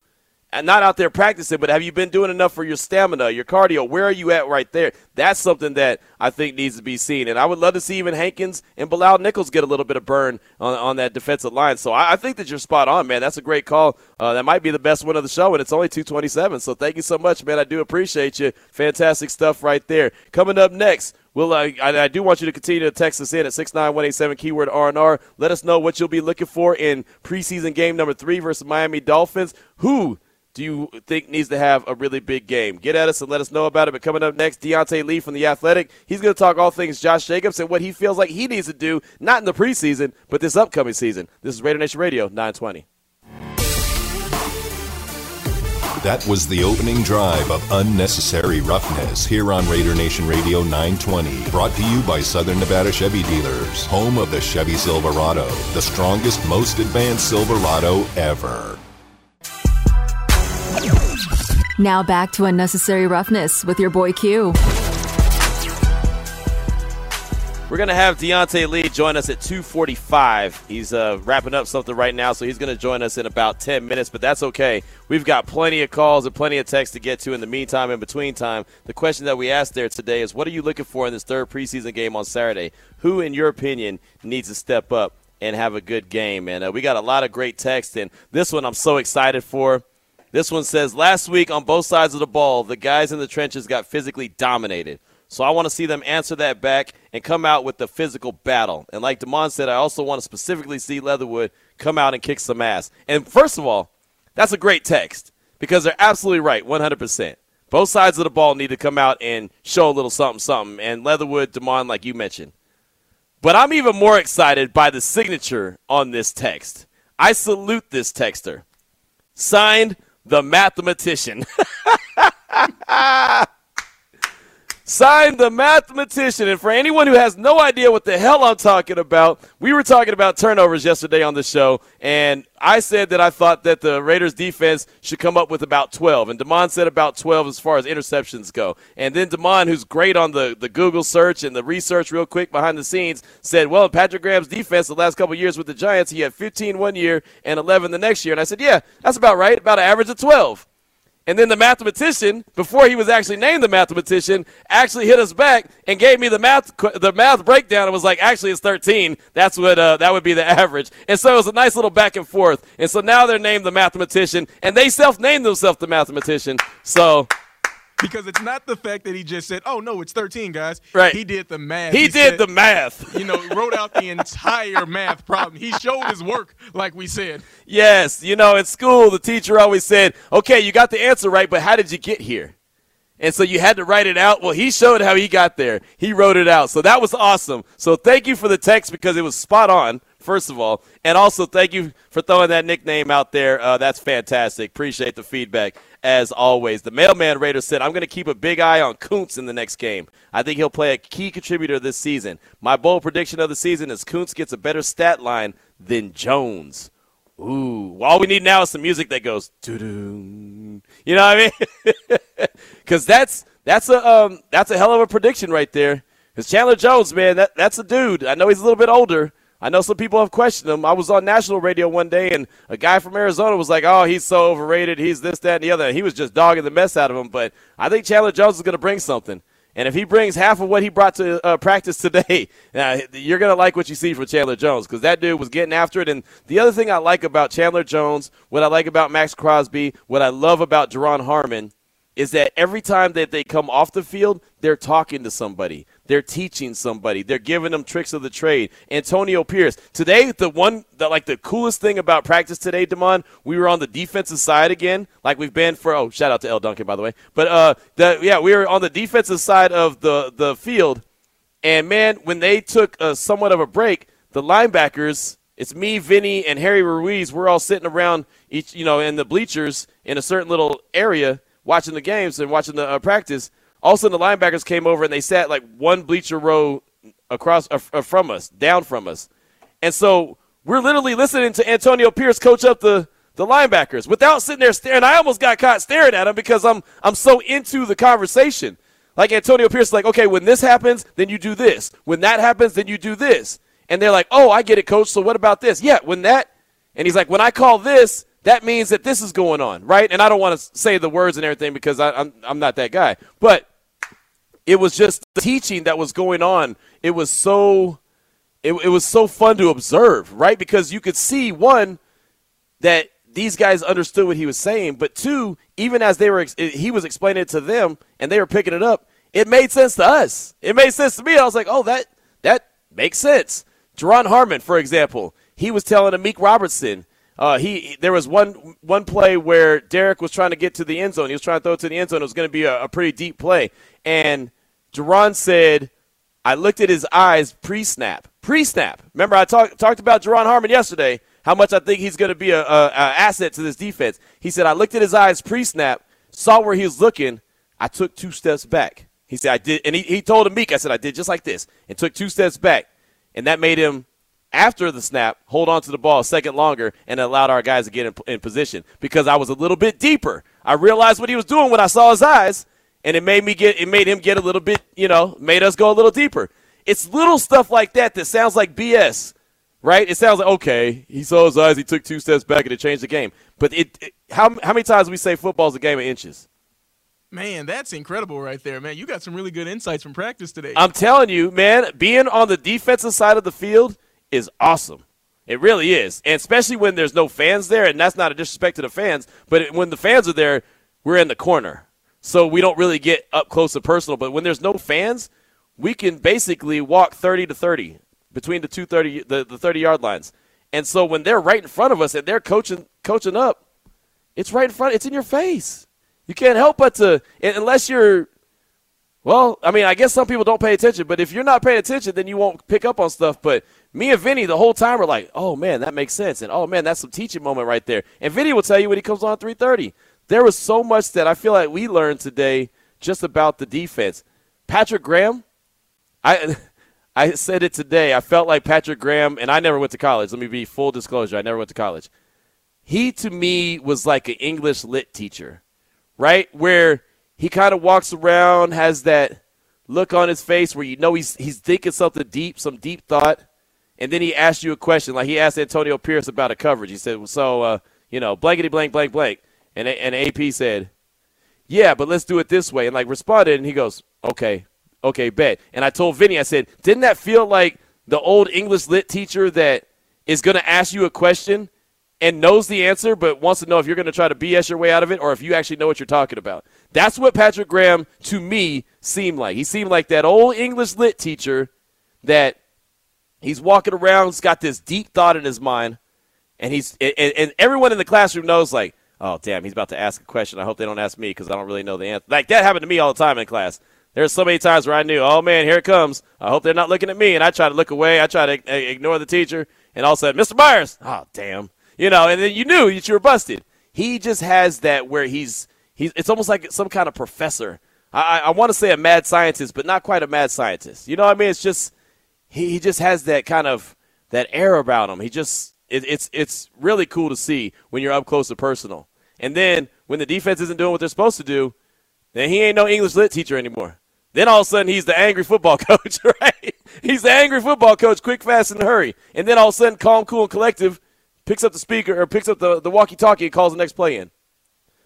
and not out there practicing? But have you been doing enough for your stamina, your cardio? Where are you at right there? That's something that I think needs to be seen. And I would love to see even Hankins and Bilal Nichols get a little bit of burn on, on that defensive line. So I, I think that you're spot on, man. That's a great call. Uh, that might be the best one of the show, and it's only 227. So thank you so much, man. I do appreciate you. Fantastic stuff right there. Coming up next. Well, uh, I, I do want you to continue to text us in at six nine one eight seven keyword R and R. Let us know what you'll be looking for in preseason game number three versus Miami Dolphins. Who do you think needs to have a really big game? Get at us and let us know about it. But coming up next, Deontay Lee from the Athletic. He's going to talk all things Josh Jacobs and what he feels like he needs to do, not in the preseason, but this upcoming season. This is Raider Nation Radio 920. That was the opening drive of Unnecessary Roughness here on Raider Nation Radio 920. Brought to you by Southern Nevada Chevy Dealers, home of the Chevy Silverado, the strongest, most advanced Silverado ever. Now back to Unnecessary Roughness with your boy Q. We're going to have Deontay Lee join us at 245. He's uh, wrapping up something right now, so he's going to join us in about 10 minutes, but that's okay. We've got plenty of calls and plenty of texts to get to in the meantime, in between time. The question that we asked there today is what are you looking for in this third preseason game on Saturday? Who, in your opinion, needs to step up and have a good game? And uh, we got a lot of great texts, and this one I'm so excited for. This one says, Last week on both sides of the ball, the guys in the trenches got physically dominated. So I want to see them answer that back and come out with the physical battle. And like Demond said, I also want to specifically see Leatherwood come out and kick some ass. And first of all, that's a great text because they're absolutely right, 100%. Both sides of the ball need to come out and show a little something, something. And Leatherwood, Demond, like you mentioned. But I'm even more excited by the signature on this text. I salute this texter. Signed, the mathematician. signed the mathematician. And for anyone who has no idea what the hell I'm talking about, we were talking about turnovers yesterday on the show, and I said that I thought that the Raiders defense should come up with about 12, and Damon said about 12 as far as interceptions go. And then Damon, who's great on the, the Google search and the research real quick behind the scenes, said, well, Patrick Graham's defense the last couple years with the Giants, he had 15 one year and 11 the next year. And I said, yeah, that's about right, about an average of 12. And then the mathematician, before he was actually named the mathematician, actually hit us back and gave me the math the math breakdown. It was like, actually, it's 13. That's what uh, that would be the average. And so it was a nice little back and forth. And so now they're named the mathematician, and they self-named themselves the mathematician. So because it's not the fact that he just said, "Oh no, it's 13 guys." Right. He did the math. He, he did said, the math. You know, wrote out the entire math problem. He showed his work, like we said. Yes, you know, in school, the teacher always said, "Okay, you got the answer right, but how did you get here?" And so you had to write it out. Well, he showed how he got there. He wrote it out. So that was awesome. So thank you for the text because it was spot on first of all. And also, thank you for throwing that nickname out there. Uh, that's fantastic. Appreciate the feedback, as always. The Mailman Raider said, I'm going to keep a big eye on Koonce in the next game. I think he'll play a key contributor this season. My bold prediction of the season is Koonce gets a better stat line than Jones. Ooh, all we need now is some music that goes doo You know what I mean? Because that's that's a um, that's a hell of a prediction right there. Because Chandler Jones, man, that that's a dude. I know he's a little bit older, I know some people have questioned him. I was on national radio one day, and a guy from Arizona was like, "Oh, he's so overrated. He's this, that, and the other." He was just dogging the mess out of him. But I think Chandler Jones is going to bring something. And if he brings half of what he brought to uh, practice today, uh, you're going to like what you see from Chandler Jones because that dude was getting after it. And the other thing I like about Chandler Jones, what I like about Maxx Crosby, what I love about Duron Harmon is that every time that they come off the field, they're talking to somebody. They're teaching somebody. They're giving them tricks of the trade. Antonio Pierce. Today, the one that like the coolest thing about practice today, Damon, we were on the defensive side again, like we've been for oh, shout out to L. Duncan, by the way. But uh the yeah, we were on the defensive side of the the field. And man, when they took a, somewhat of a break, the linebackers, it's me, Vinny, and Harry Ruiz, we're all sitting around each, you know, in the bleachers in a certain little area watching the games and watching the uh, practice all of a sudden, the linebackers came over and they sat like one bleacher row across uh, uh, from us, down from us. And so we're literally listening to Antonio Pierce coach up the, the linebackers without sitting there staring. I almost got caught staring at him because I'm I'm so into the conversation. Like Antonio Pierce is like, okay, when this happens, then you do this. When that happens, then you do this. And they're like, oh, I get it, coach. So what about this? Yeah, when that. And he's like, when I call this, that means that this is going on, right? And I don't want to say the words and everything because I, I'm I'm not that guy, but it was just the teaching that was going on. It was so it, it was so fun to observe, right? Because you could see one that these guys understood what he was saying, but two, even as they were he was explaining it to them and they were picking it up, it made sense to us. It made sense to me. I was like, "Oh, that that makes sense." Duron Harmon, for example, he was telling Amik Robertson uh, he there was one one play where Derek was trying to get to the end zone. He was trying to throw it to the end zone. It was going to be a, a, pretty deep play, and Duron said, "I looked at his eyes pre-snap. Pre-snap. Remember, I talked talked about Duron Harmon yesterday. How much I think he's going to be a, a, a asset to this defense. He said, I looked at his eyes pre-snap, saw where he was looking. I took two steps back. He said, I did, and he, he told Amik, I said, I did just like this, and took two steps back, and that made him after the snap, hold on to the ball a second longer and allowed our guys to get in, in, position because I was a little bit deeper. I realized what he was doing when I saw his eyes, and it made me get it made him get a little bit, you know, made us go a little deeper. It's little stuff like that that sounds like BS, right? It sounds like okay, he saw his eyes, he took two steps back, and it changed the game. But it, it how how many times we say football's a game of inches? Man, that's incredible right there, man. You got some really good insights from practice today. I'm telling you, man, being on the defensive side of the field – is awesome. It really is. And especially when there's no fans there, and that's not a disrespect to the fans, but when the fans are there, we're in the corner. So we don't really get up close and personal. But when there's no fans, we can basically walk 30 to 30 between the two 30, the, the 30 yard lines. And so when they're right in front of us and they're coaching coaching up, it's right in front. It's in your face. You can't help but to unless you're well, I mean, I guess some people don't pay attention, but if you're not paying attention, then you won't pick up on stuff. But me and Vinny the whole time were like, oh man, that makes sense. And oh man, that's some teaching moment right there. And Vinny will tell you when he comes on 330. There was so much that I feel like we learned today just about the defense. Patrick Graham, I I said it today. I felt like Patrick Graham, and I never went to college. Let me be full disclosure. I never went to college. He to me was like an English lit teacher, right? Where he kind of walks around, has that look on his face where you know he's he's thinking something deep, some deep thought, and then he asks you a question. Like he asked Antonio Pierce about a coverage. He said, "So, uh, you know, blankety blank blank blank," and and AP said, "Yeah, but let's do it this way," and like responded, and he goes, "Okay, okay, bet." And I told Vinny, I said, "Didn't that feel like the old English lit teacher that is going to ask you a question?" and knows the answer, but wants to know if you're going to try to BS your way out of it or if you actually know what you're talking about. That's what Patrick Graham, to me, seemed like. He seemed like that old English lit teacher that he's walking around, he's got this deep thought in his mind, and he's and, and everyone in the classroom knows like, oh damn, he's about to ask a question. I hope they don't ask me because I don't really know the answer. Like that happened to me all the time in class. There's so many times where I knew, oh man, here it comes. I hope they're not looking at me, and I try to look away. I try to uh, ignore the teacher, and all of a sudden, Mr. Myers, oh damn, you know, and then you knew that you were busted. He just has that where he's he's it's almost like some kind of professor. I, I want to say a mad scientist, but not quite a mad scientist. You know what I mean? It's just he, he just has that kind of that air about him. He just it, it's it's really cool to see when you're up close and personal. And then when the defense isn't doing what they're supposed to do, then he ain't no English lit teacher anymore. Then all of a sudden he's the angry football coach, right? He's the angry football coach, quick, fast, and hurry. And then all of a sudden, calm, cool, and collective picks up the speaker or picks up the, the walkie-talkie and calls the next play in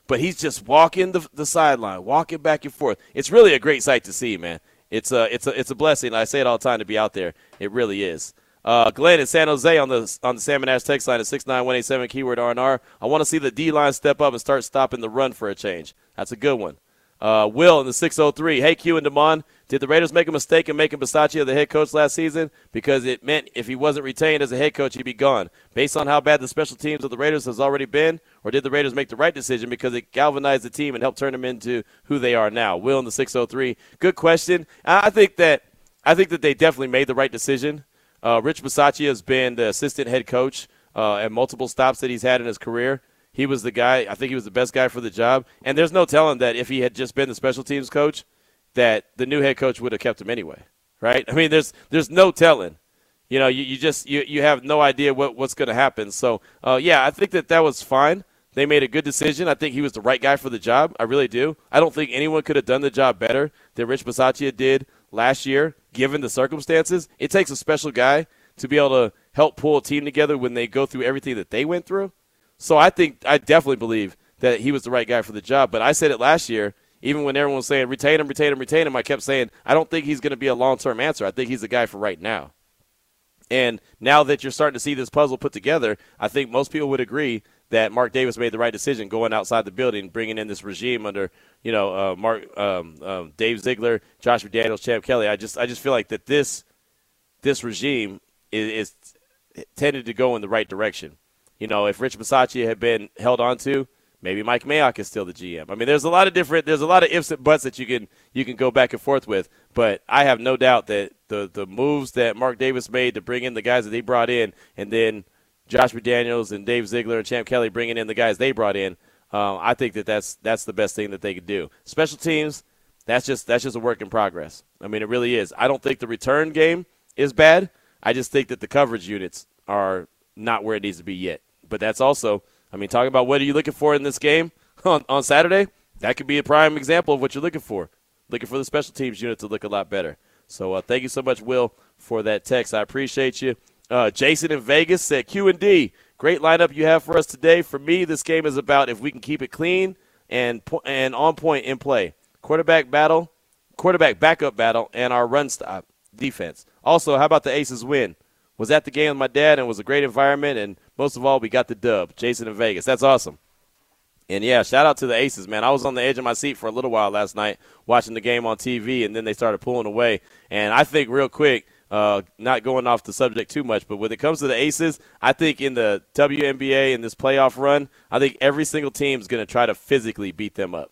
but he's just walking the, the sideline, walking back and forth. It's really a great sight to see, man. It's a it's a it's a blessing. I say it all the time to be out there. It really is. Uh, Glenn in San Jose on the on the Salmon Ash text line at six nine one eight seven keyword RNR. I want to see the D line step up and start stopping the run for a change. That's a good one. Uh, Will in the 603. Hey, Q and Demond, did the Raiders make a mistake in making Bisaccia the head coach last season? Because it meant if he wasn't retained as a head coach, he'd be gone. Based on how bad the special teams of the Raiders has already been, or did the Raiders make the right decision because it galvanized the team and helped turn them into who they are now? Will in the 603. Good question. I think that I think that they definitely made the right decision. Uh, Rich Bisaccia has been the assistant head coach uh, at multiple stops that he's had in his career. He was the guy. I think he was the best guy for the job. And there's no telling that if he had just been the special teams coach, that the new head coach would have kept him anyway, right? I mean, there's there's no telling. You know, you, you just you, you have no idea what, what's going to happen. So, uh, yeah, I think that that was fine. They made a good decision. I think he was the right guy for the job. I really do. I don't think anyone could have done the job better than Rich Bisaccia did last year, given the circumstances. It takes a special guy to be able to help pull a team together when they go through everything that they went through. So I think I definitely believe that he was the right guy for the job. But I said it last year, even when everyone was saying retain him, retain him, retain him. I kept saying I don't think he's going to be a long term answer. I think he's the guy for right now. And now that you're starting to see this puzzle put together, I think most people would agree that Mark Davis made the right decision going outside the building, bringing in this regime under you know uh, Mark um, um, Dave Ziegler, Josh McDaniels, Champ Kelly. I just I just feel like that this this regime is, is tended to go in the right direction. You know, if Rich Bisaccia had been held on to, maybe Mike Mayock is still the GM. I mean, there's a lot of different, there's a lot of ifs and buts that you can you can go back and forth with. But I have no doubt that the the moves that Mark Davis made to bring in the guys that they brought in, and then Josh McDaniels and Dave Ziegler and Champ Kelly bringing in the guys they brought in, um, I think that that's that's the best thing that they could do. Special teams, that's just that's just a work in progress. I mean, it really is. I don't think the return game is bad. I just think that the coverage units are not where it needs to be yet. But that's also, I mean, talking about what are you looking for in this game on, on Saturday, that could be a prime example of what you're looking for. Looking for the special teams unit to look a lot better. So uh, thank you so much, Will, for that text. I appreciate you. Uh, Jason in Vegas said Q and D. Great lineup you have for us today. For me, this game is about if we can keep it clean and and on point in play. Quarterback battle, quarterback backup battle, and our run stop defense. Also, how about the Aces win? Was at the game with my dad and was a great environment. And most of all, we got the dub. Jason in Vegas. That's awesome. And yeah, shout out to the Aces, man. I was on the edge of my seat for a little while last night watching the game on TV, and then they started pulling away. And I think, real quick, uh, not going off the subject too much, but when it comes to the Aces, I think in the WNBA in this playoff run, I think every single team is going to try to physically beat them up.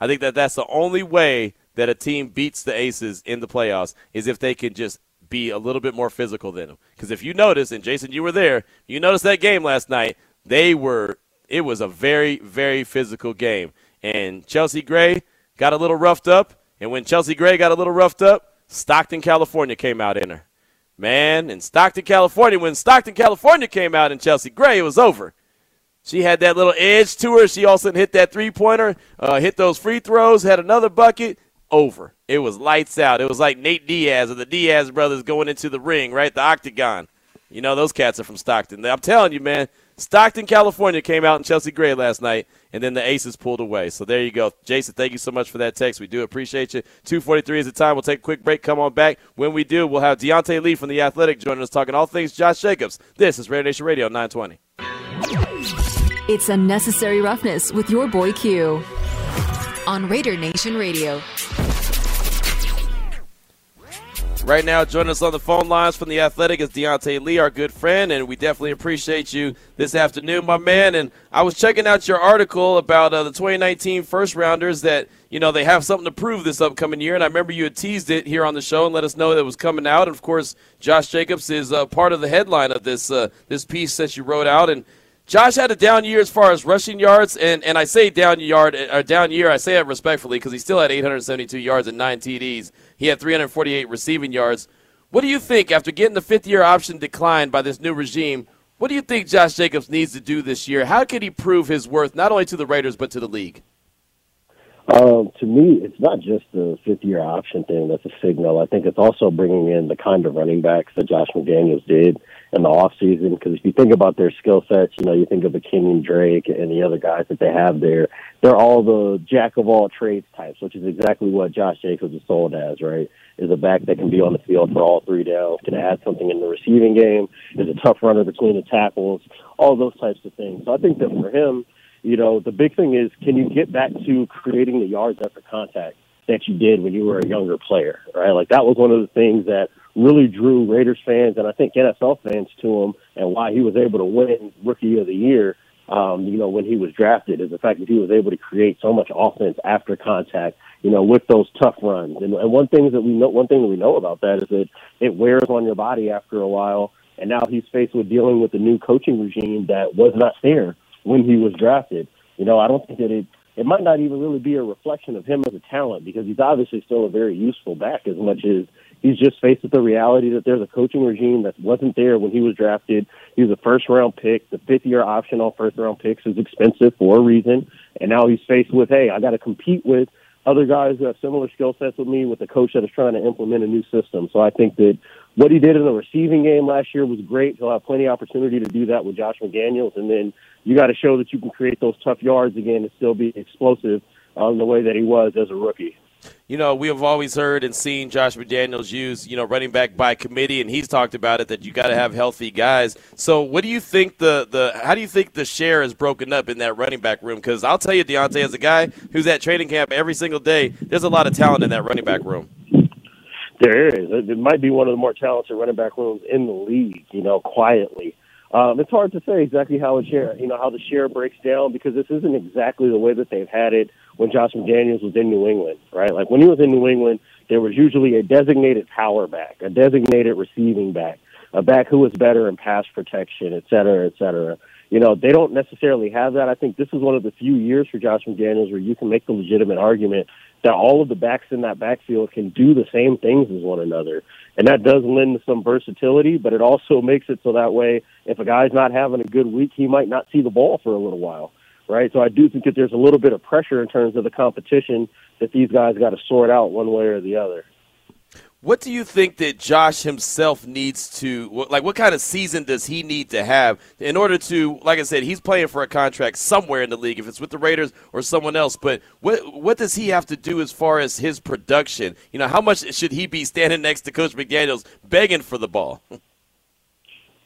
I think that that's the only way that a team beats the Aces in the playoffs is if they can just be a little bit more physical than them. Because if you notice, and Jason, you were there, you noticed that game last night. They were. It was a very, very physical game, and Chelsea Gray got a little roughed up, And when Chelsea Gray got a little roughed up, Stockton, California came out in her. Man, in Stockton, California, when Stockton, California came out in Chelsea Gray, it was over. She had that little edge to her. She also hit that three pointer, uh, hit those free throws, had another bucket. Over. It was lights out. It was like Nate Diaz or the Diaz brothers going into the ring, right? The octagon. You know, those cats are from Stockton. I'm telling you, man, Stockton, California came out in Chelsea Gray last night, and then the Aces pulled away. So there you go. Jason, thank you so much for that text. We do appreciate you. 243 is the time. We'll take a quick break. Come on back. When we do, we'll have Deontay Lee from The Athletic joining us talking all things Josh Jacobs. This is Raider Nation Radio 920. It's Unnecessary Roughness with your boy Q on Raider Nation Radio. Right now, joining us on the phone lines from the Athletic is Deontay Lee, our good friend, and we definitely appreciate you this afternoon, my man. And I was checking out your article about uh, the 2019 first rounders that you know they have something to prove this upcoming year. And I remember you had teased it here on the show and let us know that it was coming out. And of course, Josh Jacobs is uh, part of the headline of this uh, this piece that you wrote out. And Josh had a down year as far as rushing yards, and, and I say down yard or down year. I say it respectfully because he still had 872 yards and nine TDs. He had 348 receiving yards. What do you think after getting the fifth year option declined by this new regime? What do you think Josh Jacobs needs to do this year? How can he prove his worth not only to the Raiders but to the league? Um, to me, it's not just the fifth year option thing that's a signal. I think it's also bringing in the kind of running backs that Josh McDaniels did in the off season. Because if you think about their skill sets, you know, you think of the Kenyan Drake and the other guys that they have there. They're all the jack of all trades types, which is exactly what Josh Jacobs is sold as, right? Is a back that can be on the field for all three downs, can add something in the receiving game, is a tough runner between the tackles, all those types of things. So I think that for him, you know, the big thing is can you get back to creating the yards after contact that you did when you were a younger player, right? Like that was one of the things that really drew Raiders fans and I think NFL fans to him and why he was able to win Rookie of the Year. Um, you know, when he was drafted, is the fact that he was able to create so much offense after contact, you know, with those tough runs. And, and one thing that we know, one thing that we know about that is that it wears on your body after a while. And now he's faced with dealing with a new coaching regime that was not there when he was drafted. You know, I don't think that it it might not even really be a reflection of him as a talent because he's obviously still a very useful back as much as he's just faced with the reality that there's a coaching regime that wasn't there when he was drafted. He was a first round pick. The fifth year option on first round picks is expensive for a reason. And now he's faced with, hey, I got to compete with other guys who have similar skill sets with me with a coach that is trying to implement a new system. So I think that what he did in the receiving game last year was great. He'll have plenty of opportunity to do that with Josh McDaniels. And then you got to show that you can create those tough yards again and still be explosive um, the way that he was as a rookie. You know, we have always heard and seen Josh McDaniels use, you know, running back by committee, and he's talked about it that you got to have healthy guys. So, what do you think the the how do you think the share is broken up in that running back room? Because I'll tell you, Deontay, as a guy who's at training camp every single day, there's a lot of talent in that running back room. There is. It might be one of the more talented running back rooms in the league. You know, quietly. Um, it's hard to say exactly how it share, you know, how the share breaks down because this isn't exactly the way that they've had it when Josh McDaniels was in New England, right? Like when he was in New England, there was usually a designated power back, a designated receiving back, a back who was better in pass protection, et cetera, et cetera. You know, they don't necessarily have that. I think this is one of the few years for Josh McDaniels where you can make the legitimate argument that all of the backs in that backfield can do the same things as one another. And that does lend some versatility, but it also makes it so that way if a guy's not having a good week, he might not see the ball for a little while. Right. So I do think that there's a little bit of pressure in terms of the competition that these guys got to sort out one way or the other. What do you think that Josh himself needs to like? What kind of season does he need to have in order to, like I said, he's playing for a contract somewhere in the league, if it's with the Raiders or someone else. But what what does he have to do as far as his production? You know, how much should he be standing next to Coach McDaniels begging for the ball?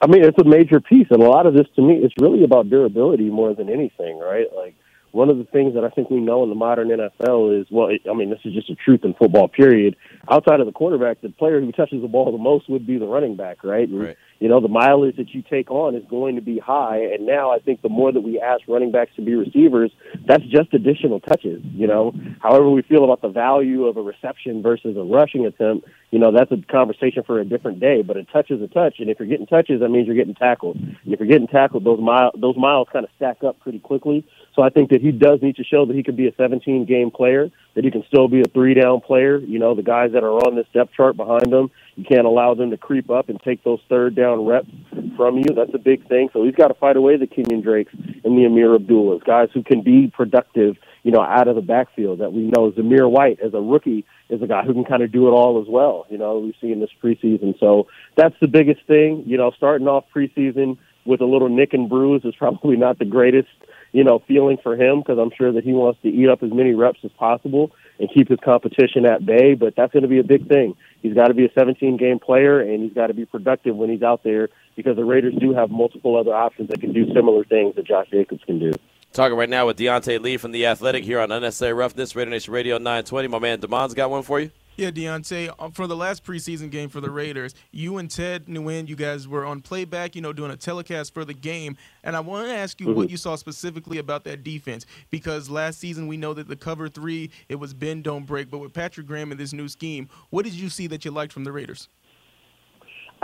I mean, it's a major piece, and a lot of this to me, it's really about durability more than anything, right? Like one of the things that I think we know in the modern NFL is, well, it, I mean, this is just a truth in football, period. Outside of the quarterback, the player who touches the ball the most would be the running back, right? And right. you know, the mileage that you take on is going to be high. And now I think the more that we ask running backs to be receivers, that's just additional touches. You know, however we feel about the value of a reception versus a rushing attempt, you know, that's a conversation for a different day. But a touch is a touch, and if you're getting touches, that means you're getting tackled. And if you're getting tackled, those mile those miles kind of stack up pretty quickly. So I think that he does need to show that he can be a 17 game player, that he can still be a three down player. You know, the guys that are on this depth chart behind him, you can't allow them to creep up and take those third down reps from you. That's a big thing. So he's got to fight away the Kenyan Drakes and the Ameer Abdullahs, guys who can be productive, you know, out of the backfield that we know Zamir White as a rookie is a guy who can kind of do it all as well. You know, we've seen this preseason. So that's the biggest thing. You know, starting off preseason with a little nick and bruise is probably not the greatest you know, feeling for him because I'm sure that he wants to eat up as many reps as possible and keep his competition at bay. But that's going to be a big thing. He's got to be a 17 game player and he's got to be productive when he's out there because the Raiders do have multiple other options that can do similar things that Josh Jacobs can do. Talking right now with Deontay Lee from The Athletic here on Unnecessary Roughness, Raider Nation Radio 920. My man Damon's got one for you. Yeah, Deontay, uh, for the last preseason game for the Raiders, you and Ted Nguyen, you guys were on playback, you know, doing a telecast for the game. And I want to ask you mm-hmm. what you saw specifically about that defense because last season we know that the cover three, it was bend, don't break. But with Patrick Graham and this new scheme, what did you see that you liked from the Raiders?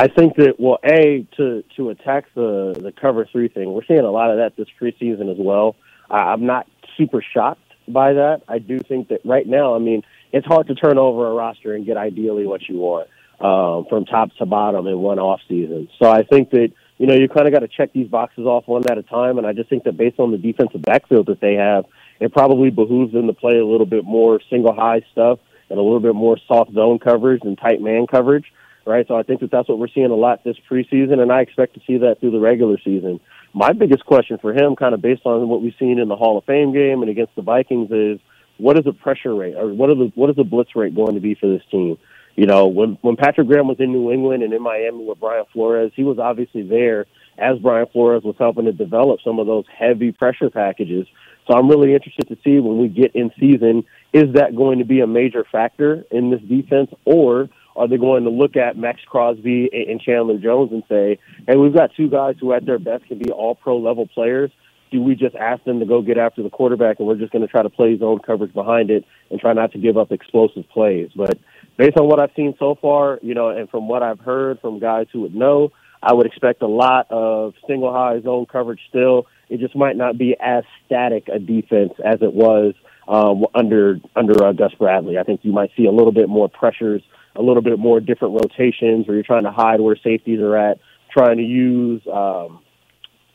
I think that well, a to to attack the the cover three thing, we're seeing a lot of that this preseason as well. I'm not super shocked by that. I do think that right now, I mean, it's hard to turn over a roster and get ideally what you want um, from top to bottom in one off season. So I think that you know you kind of got to check these boxes off one at a time. And I just think that based on the defensive backfield that they have, it probably behooves them to play a little bit more single high stuff and a little bit more soft zone coverage and tight man coverage. Right, so I think that that's what we're seeing a lot this preseason, and I expect to see that through the regular season. My biggest question for him, kind of based on what we've seen in the Hall of Fame game and against the Vikings, is what is the pressure rate or what are the what is the blitz rate going to be for this team? You know, when when Patrick Graham was in New England and in Miami with Brian Flores, he was obviously there as Brian Flores was helping to develop some of those heavy pressure packages. So I'm really interested to see when we get in season, is that going to be a major factor in this defense, or are they going to look at Maxx Crosby and Chandler Jones and say, hey, we've got two guys who at their best can be all pro level players, do we just ask them to go get after the quarterback and we're just going to try to play zone coverage behind it and try not to give up explosive plays? But based on what I've seen so far, you know, and from what I've heard from guys who would know, I would expect a lot of single high zone coverage still. It just might not be as static a defense as it was um, under under uh, Gus Bradley. I think you might see a little bit more pressures, a little bit more different rotations, where you're trying to hide where safeties are at, trying to use um,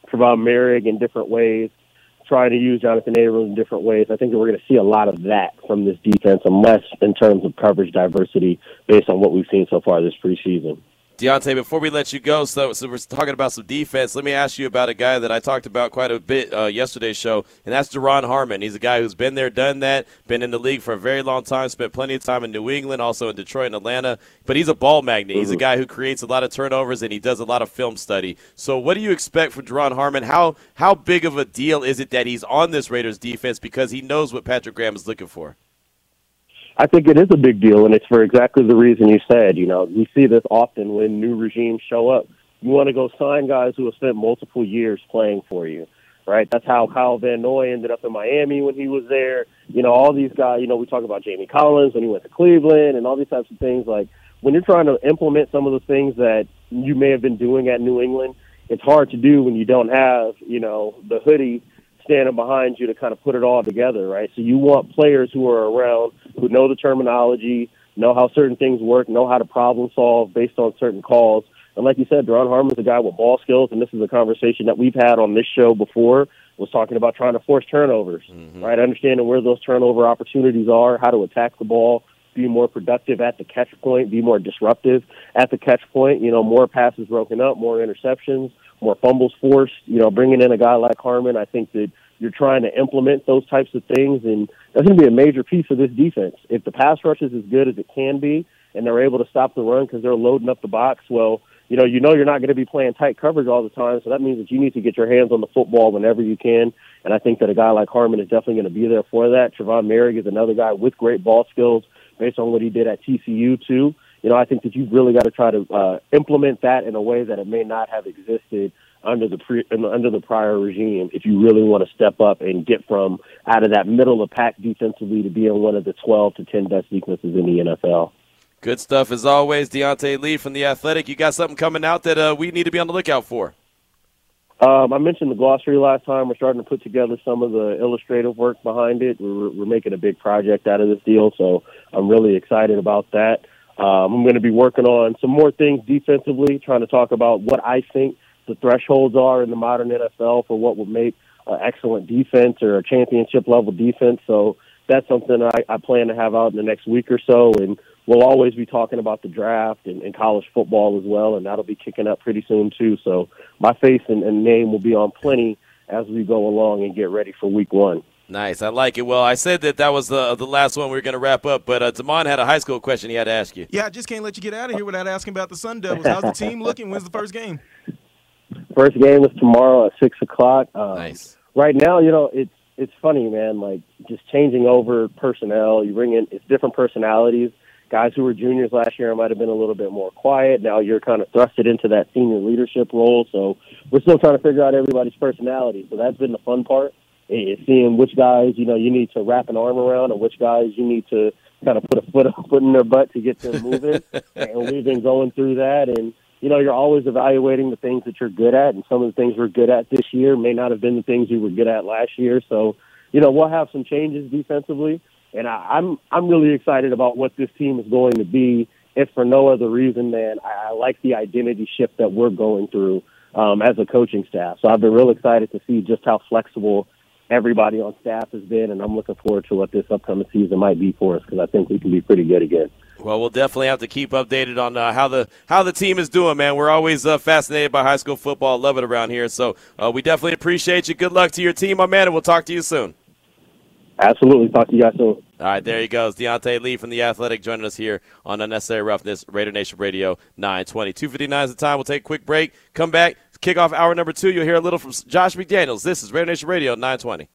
Tre'von Moehrig in different ways, trying to use Jonathan Abrams in different ways. I think that we're going to see a lot of that from this defense, unless in terms of coverage diversity based on what we've seen so far this preseason. Deontay, before we let you go, so, so we're talking about some defense. Let me ask you about a guy that I talked about quite a bit uh, yesterday's show, and that's Duron Harmon. He's a guy who's been there, done that, been in the league for a very long time, spent plenty of time in New England, also in Detroit and Atlanta. But he's a ball magnet. He's a mm-hmm. guy who creates a lot of turnovers, and he does a lot of film study. So, what do you expect from Duron Harmon? How how big of a deal is it that he's on this Raiders defense because he knows what Patrick Graham is looking for? I think it is a big deal, and it's for exactly the reason you said. You know, we see this often when new regimes show up. You want to go sign guys who have spent multiple years playing for you, right? That's how Kyle Van Noy ended up in Miami when he was there. You know, all these guys. You know, we talk about Jamie Collins when he went to Cleveland, and all these types of things. Like when you're trying to implement some of the things that you may have been doing at New England, it's hard to do when you don't have, you know, the hoodie standing behind you to kind of put it all together, right? So you want players who are around who know the terminology, know how certain things work, know how to problem solve based on certain calls. And like you said, Duron Harmon's a guy with ball skills, and this is a conversation that we've had on this show before. Was talking about trying to force turnovers, mm-hmm. right? Understanding where those turnover opportunities are, how to attack the ball, be more productive at the catch point, be more disruptive at the catch point. You know, more passes broken up, more interceptions, more fumbles forced. You know, bringing in a guy like Harmon, I think that you're trying to implement those types of things, and that's going to be a major piece of this defense. If the pass rush is as good as it can be, and they're able to stop the run because they're loading up the box, well, you know, you know you're not going to be playing tight coverage all the time, so that means that you need to get your hands on the football whenever you can. And I think that a guy like Harmon is definitely going to be there for that. Tre'von Moehrig is another guy with great ball skills based on what he did at TCU too you know, I think that you've really got to try to uh, implement that in a way that it may not have existed under the pre, under the prior regime. If you really want to step up and get from out of that middle of pack defensively to being one of the 12 to 10 best defenses in the NFL. Good stuff as always, Deontay Lee from the Athletic. You got something coming out that uh, we need to be on the lookout for. Um, I mentioned the glossary last time. We're starting to put together some of the illustrative work behind it. We're, we're making a big project out of this deal, so I'm really excited about that. Um, I'm going to be working on some more things defensively, trying to talk about what I think the thresholds are in the modern NFL for what would make an excellent defense or a championship level defense. So that's something I, I plan to have out in the next week or so, and we'll always be talking about the draft and, and college football as well, and that'll be kicking up pretty soon too. So my face and, and name will be on plenty as we go along and get ready for week one. Nice, I like it. Well, I said that that was the the last one we were going to wrap up, but uh, Damon had a high school question he had to ask you. Yeah, I just can't let you get out of here without asking about the Sun Devils. How's the team looking? When's the first game? First game is tomorrow at six o'clock. Um, nice. Right now, you know it's it's funny, man. Like just changing over personnel. You bring in it's different personalities. Guys who were juniors last year might have been a little bit more quiet. Now you're kind of thrusted into that senior leadership role. So we're still trying to figure out everybody's personality. So that's been the fun part is seeing which guys you know you need to wrap an arm around, and which guys you need to kind of put a foot foot in their butt to get them moving. and we've been going through that, and you know you're always evaluating the things that you're good at, and some of the things we're good at this year may not have been the things we were good at last year. So you know we'll have some changes defensively, and I, I'm I'm really excited about what this team is going to be. If for no other reason than I, I like the identity shift that we're going through um, as a coaching staff. So I've been real excited to see just how flexible everybody on staff has been, and I'm looking forward to what this upcoming season might be for us because I think we can be pretty good again. Well, we'll definitely have to keep updated on uh, how the how the team is doing, man. We're always uh, fascinated by high school football. Love it around here. So uh, we definitely appreciate you. Good luck to your team, my man, and we'll talk to you soon. Absolutely. Talk to you guys soon. All right, there he goes. Deontay Lee from The Athletic joining us here on Unnecessary Roughness, Raider Nation Radio 920. 259 is the time. We'll take a quick break. Come back. Kick off hour number two. You'll hear a little from Josh McDaniels. This is Raider Nation Radio 920.